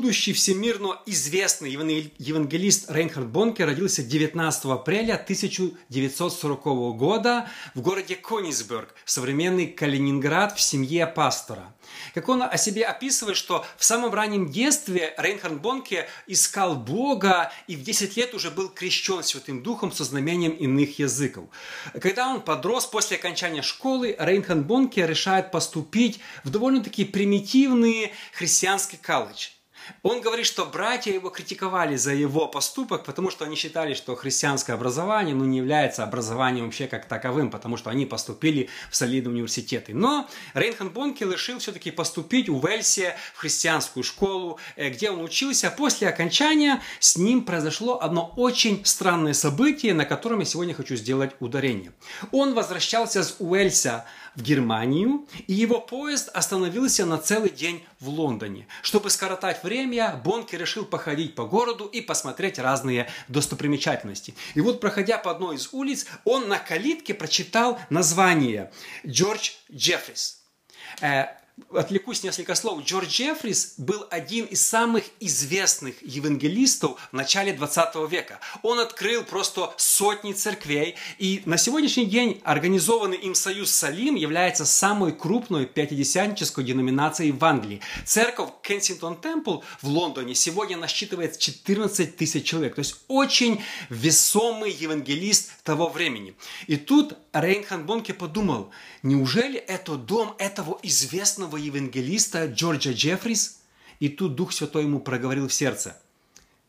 будущий всемирно известный евангелист Рейнхард Бонке родился 19 апреля 1940 года в городе Конисберг, современный Калининград, в семье пастора. Как он о себе описывает, что в самом раннем детстве Рейнхард Бонке искал Бога и в 10 лет уже был крещен Святым Духом со знамением иных языков. Когда он подрос после окончания школы, Рейнхард Бонке решает поступить в довольно-таки примитивный христианский колледж – он говорит, что братья его критиковали за его поступок, потому что они считали, что христианское образование ну, не является образованием вообще как таковым, потому что они поступили в солидные университеты. Но Рейнхан Бонке решил все-таки поступить в Уэльсе в христианскую школу, э, где он учился. После окончания с ним произошло одно очень странное событие, на котором я сегодня хочу сделать ударение. Он возвращался с Уэльса в Германию, и его поезд остановился на целый день в Лондоне. Чтобы скоротать время, Бонки решил походить по городу и посмотреть разные достопримечательности. И вот, проходя по одной из улиц, он на калитке прочитал название Джордж Джеффрис. Отвлекусь несколько слов. Джордж Джеффрис был один из самых известных евангелистов в начале 20 века. Он открыл просто сотни церквей, и на сегодняшний день организованный им союз Салим является самой крупной пятидесятнической деноминацией в Англии. Церковь Кенсингтон Темпл в Лондоне сегодня насчитывает 14 тысяч человек, то есть очень весомый евангелист того времени. И тут Рейнхан Бонке подумал, неужели это дом этого известного евангелиста Джорджа Джеффрис, и тут Дух Святой ему проговорил в сердце.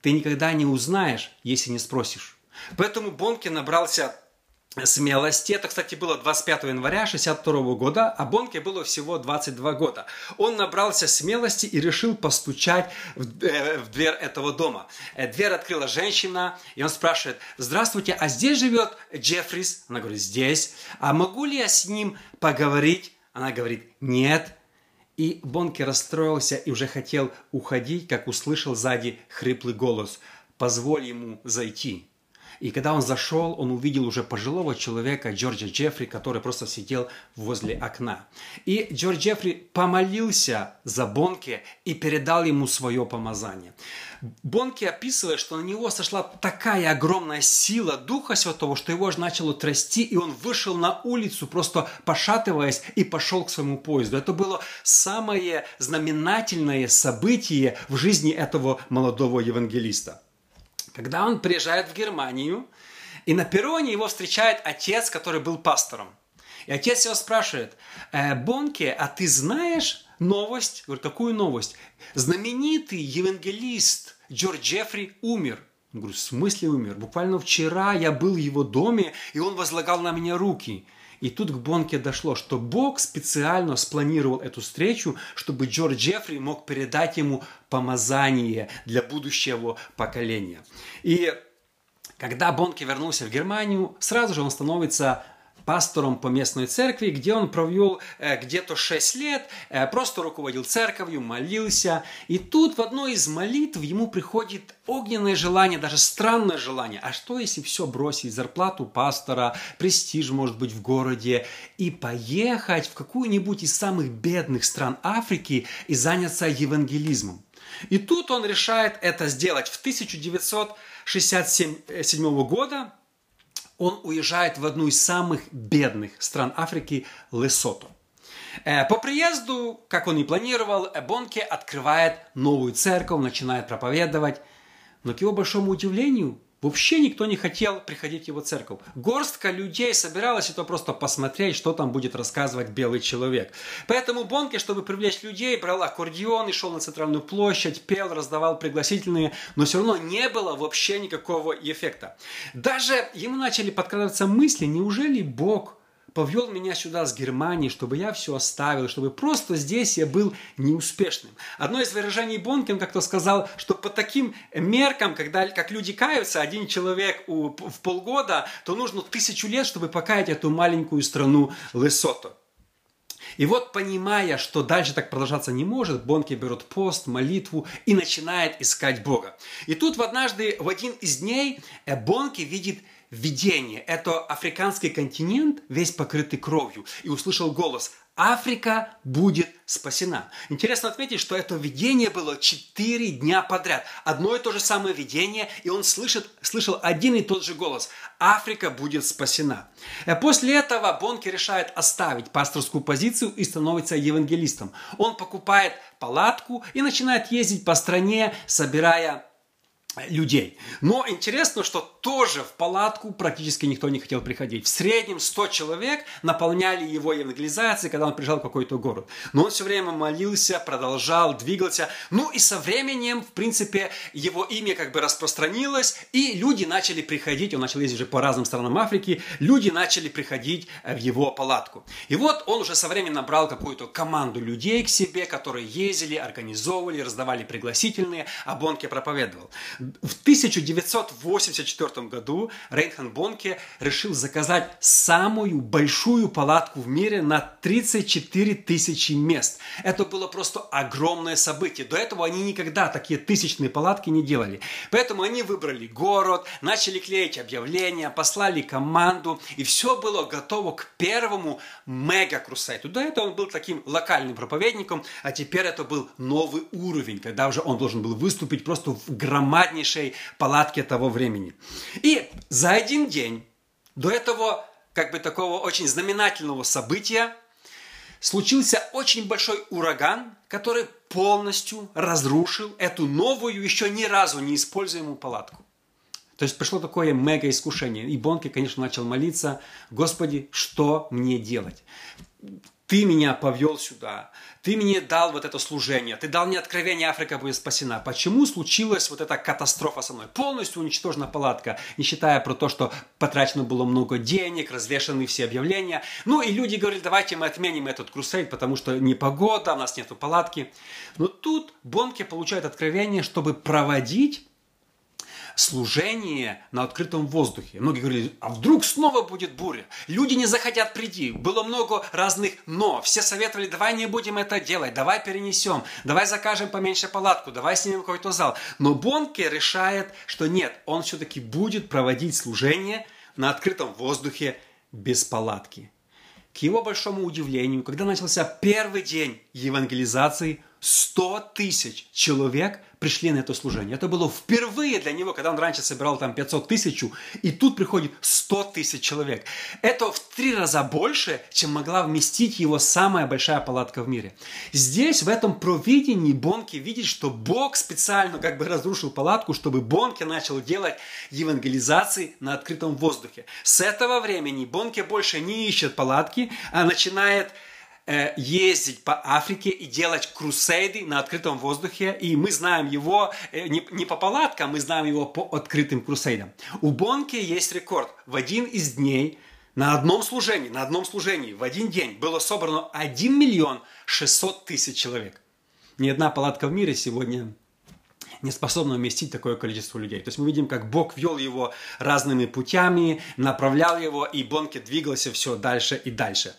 Ты никогда не узнаешь, если не спросишь. Поэтому Бонке набрался смелости. Это, кстати, было 25 января 62 года, а Бонке было всего 22 года. Он набрался смелости и решил постучать в, э, в дверь этого дома. Э, дверь открыла женщина, и он спрашивает, здравствуйте, а здесь живет Джеффрис? Она говорит, здесь. А могу ли я с ним поговорить? Она говорит, нет. И Бонке расстроился и уже хотел уходить, как услышал сзади хриплый голос «Позволь ему зайти». И когда он зашел, он увидел уже пожилого человека Джорджа Джеффри, который просто сидел возле окна. И Джордж Джеффри помолился за Бонке и передал ему свое помазание. Бонки описывает, что на него сошла такая огромная сила Духа Святого, что его же начало трясти, и он вышел на улицу, просто пошатываясь, и пошел к своему поезду. Это было самое знаменательное событие в жизни этого молодого евангелиста. Когда он приезжает в Германию, и на перроне его встречает отец, который был пастором. И отец его спрашивает, э, Бонке, а ты знаешь новость? Говорит, какую новость? Знаменитый евангелист Джордж Джеффри умер. Говорю, в смысле умер? Буквально вчера я был в его доме, и он возлагал на меня руки. И тут к Бонке дошло, что Бог специально спланировал эту встречу, чтобы Джордж Джеффри мог передать ему помазание для будущего поколения. И когда Бонке вернулся в Германию, сразу же он становится пастором по местной церкви, где он провел э, где-то 6 лет, э, просто руководил церковью, молился. И тут в одной из молитв ему приходит огненное желание, даже странное желание. А что, если все бросить, зарплату пастора, престиж, может быть, в городе, и поехать в какую-нибудь из самых бедных стран Африки и заняться евангелизмом? И тут он решает это сделать в 1967 года, он уезжает в одну из самых бедных стран Африки – Лесото. Э, по приезду, как он и планировал, Бонке открывает новую церковь, начинает проповедовать. Но к его большому удивлению, Вообще никто не хотел приходить в его церковь. Горстка людей собиралась это просто посмотреть, что там будет рассказывать белый человек. Поэтому Бонке, чтобы привлечь людей, брал аккордеон и шел на центральную площадь, пел, раздавал пригласительные, но все равно не было вообще никакого эффекта. Даже ему начали подкрадываться мысли, неужели Бог – повел меня сюда с Германии, чтобы я все оставил, чтобы просто здесь я был неуспешным. Одно из выражений Бонкин как-то сказал, что по таким меркам, когда как люди каются, один человек у, в полгода, то нужно тысячу лет, чтобы покаять эту маленькую страну Лесото. И вот, понимая, что дальше так продолжаться не может, Бонки берет пост, молитву и начинает искать Бога. И тут в однажды, в один из дней, Бонки видит видение. Это африканский континент, весь покрытый кровью. И услышал голос Африка будет спасена. Интересно отметить, что это видение было четыре дня подряд. Одно и то же самое видение, и он слышит, слышал один и тот же голос. Африка будет спасена. Э, после этого Бонки решает оставить пасторскую позицию и становится евангелистом. Он покупает палатку и начинает ездить по стране, собирая людей. Но интересно, что тоже в палатку практически никто не хотел приходить. В среднем 100 человек наполняли его евангелизацией, когда он приезжал в какой-то город. Но он все время молился, продолжал, двигался. Ну и со временем, в принципе, его имя как бы распространилось, и люди начали приходить, он начал ездить уже по разным странам Африки, люди начали приходить в его палатку. И вот он уже со временем набрал какую-то команду людей к себе, которые ездили, организовывали, раздавали пригласительные, а Бонке проповедовал. В 1984 году Рейнхан Бонке решил заказать самую большую палатку в мире на 34 тысячи мест. Это было просто огромное событие. До этого они никогда такие тысячные палатки не делали. Поэтому они выбрали город, начали клеить объявления, послали команду, и все было готово к первому мега-крусайду. До этого он был таким локальным проповедником, а теперь это был новый уровень, когда уже он должен был выступить просто в громадном громаднейшей палатке того времени. И за один день до этого как бы такого очень знаменательного события случился очень большой ураган, который полностью разрушил эту новую, еще ни разу не используемую палатку. То есть пришло такое мега искушение. И Бонке, конечно, начал молиться, Господи, что мне делать? Ты меня повел сюда, ты мне дал вот это служение, ты дал мне откровение, Африка будет спасена. Почему случилась вот эта катастрофа со мной? Полностью уничтожена палатка, не считая про то, что потрачено было много денег, развешаны все объявления. Ну и люди говорили, давайте мы отменим этот крусейд, потому что не погода, у нас нету палатки. Но тут Бонке получает откровение, чтобы проводить служение на открытом воздухе. Многие говорили, а вдруг снова будет буря? Люди не захотят прийти. Было много разных «но». Все советовали, давай не будем это делать, давай перенесем, давай закажем поменьше палатку, давай снимем какой-то зал. Но Бонке решает, что нет, он все-таки будет проводить служение на открытом воздухе без палатки. К его большому удивлению, когда начался первый день евангелизации, 100 тысяч человек – пришли на это служение. Это было впервые для него, когда он раньше собирал там 500 тысяч, и тут приходит 100 тысяч человек. Это в три раза больше, чем могла вместить его самая большая палатка в мире. Здесь, в этом провидении, Бонки видит, что Бог специально как бы разрушил палатку, чтобы Бонки начал делать евангелизации на открытом воздухе. С этого времени Бонки больше не ищет палатки, а начинает Э, ездить по Африке и делать крусейды на открытом воздухе. И мы знаем его э, не, не по палаткам, мы знаем его по открытым крусейдам. У Бонки есть рекорд. В один из дней на одном служении, на одном служении в один день было собрано 1 миллион 600 тысяч человек. Ни одна палатка в мире сегодня не способна вместить такое количество людей. То есть мы видим, как Бог вел его разными путями, направлял его, и Бонке двигался все дальше и дальше.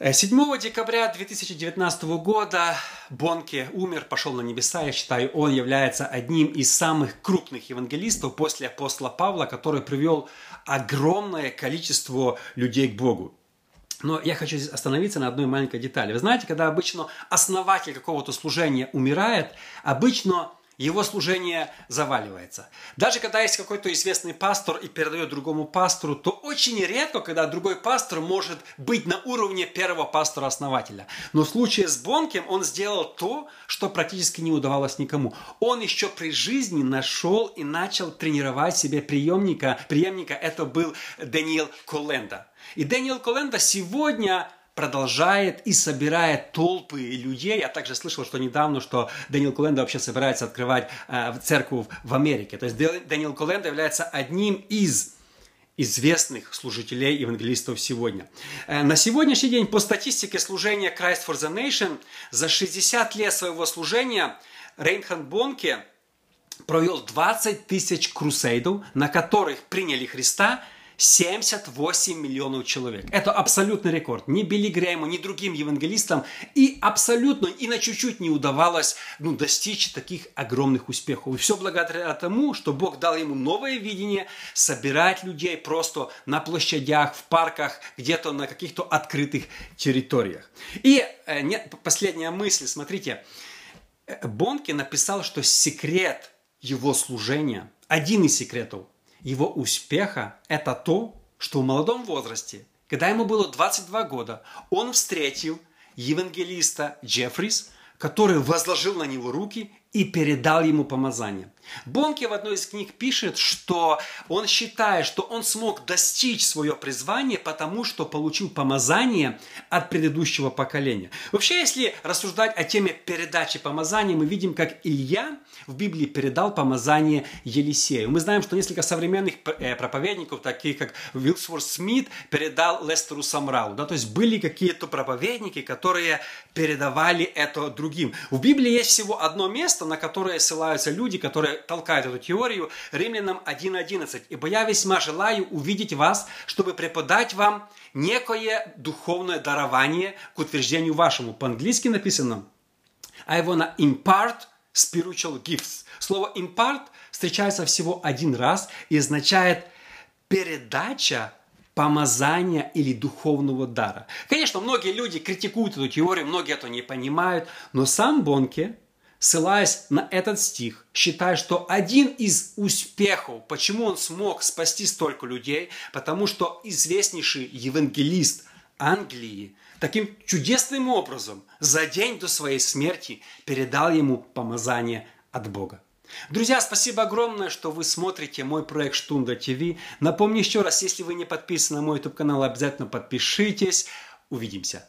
7 декабря 2019 года Бонке умер, пошел на небеса. Я считаю, он является одним из самых крупных евангелистов после апостола Павла, который привел огромное количество людей к Богу. Но я хочу здесь остановиться на одной маленькой детали. Вы знаете, когда обычно основатель какого-то служения умирает, обычно его служение заваливается. Даже когда есть какой-то известный пастор и передает другому пастору, то очень редко, когда другой пастор может быть на уровне первого пастора-основателя. Но в случае с Бонкем он сделал то, что практически не удавалось никому. Он еще при жизни нашел и начал тренировать себе приемника. Приемника это был Даниил Коленда. И Даниил Коленда сегодня продолжает и собирает толпы людей. Я также слышал, что недавно, что Дэниел Коленда вообще собирается открывать э, церковь в Америке. То есть Дэниел Коленда является одним из известных служителей евангелистов сегодня. Э, на сегодняшний день по статистике служения Christ for the Nation за 60 лет своего служения Рейнхард Бонке провел 20 тысяч крусейдов, на которых приняли Христа 78 миллионов человек. Это абсолютный рекорд. Ни Билли Грейму, ни другим евангелистам и абсолютно и на чуть-чуть не удавалось ну, достичь таких огромных успехов. И все благодаря тому, что Бог дал ему новое видение собирать людей просто на площадях, в парках, где-то на каких-то открытых территориях. И э, не, последняя мысль, смотрите, э, Бонки написал, что секрет его служения, один из секретов его успеха – это то, что в молодом возрасте, когда ему было 22 года, он встретил евангелиста Джеффрис, который возложил на него руки и передал ему помазание. Бонки в одной из книг пишет, что он считает, что он смог достичь свое призвание, потому что получил помазание от предыдущего поколения. Вообще, если рассуждать о теме передачи помазания, мы видим, как Илья в Библии передал помазание Елисею. Мы знаем, что несколько современных э, проповедников, таких как Вилсворт Смит, передал Лестеру Самралу. Да? То есть были какие-то проповедники, которые передавали это другим. В Библии есть всего одно место, на которое ссылаются люди, которые толкают эту теорию, Римлянам 1.11. «Ибо я весьма желаю увидеть вас, чтобы преподать вам некое духовное дарование к утверждению вашему». По-английски написано «I wanna impart spiritual gifts». Слово impart встречается всего один раз и означает передача помазания или духовного дара. Конечно, многие люди критикуют эту теорию, многие это не понимают, но сам Бонке ссылаясь на этот стих, считая, что один из успехов, почему он смог спасти столько людей, потому что известнейший евангелист Англии таким чудесным образом за день до своей смерти передал ему помазание от Бога. Друзья, спасибо огромное, что вы смотрите мой проект Штунда ТВ. Напомню еще раз, если вы не подписаны на мой YouTube канал, обязательно подпишитесь. Увидимся.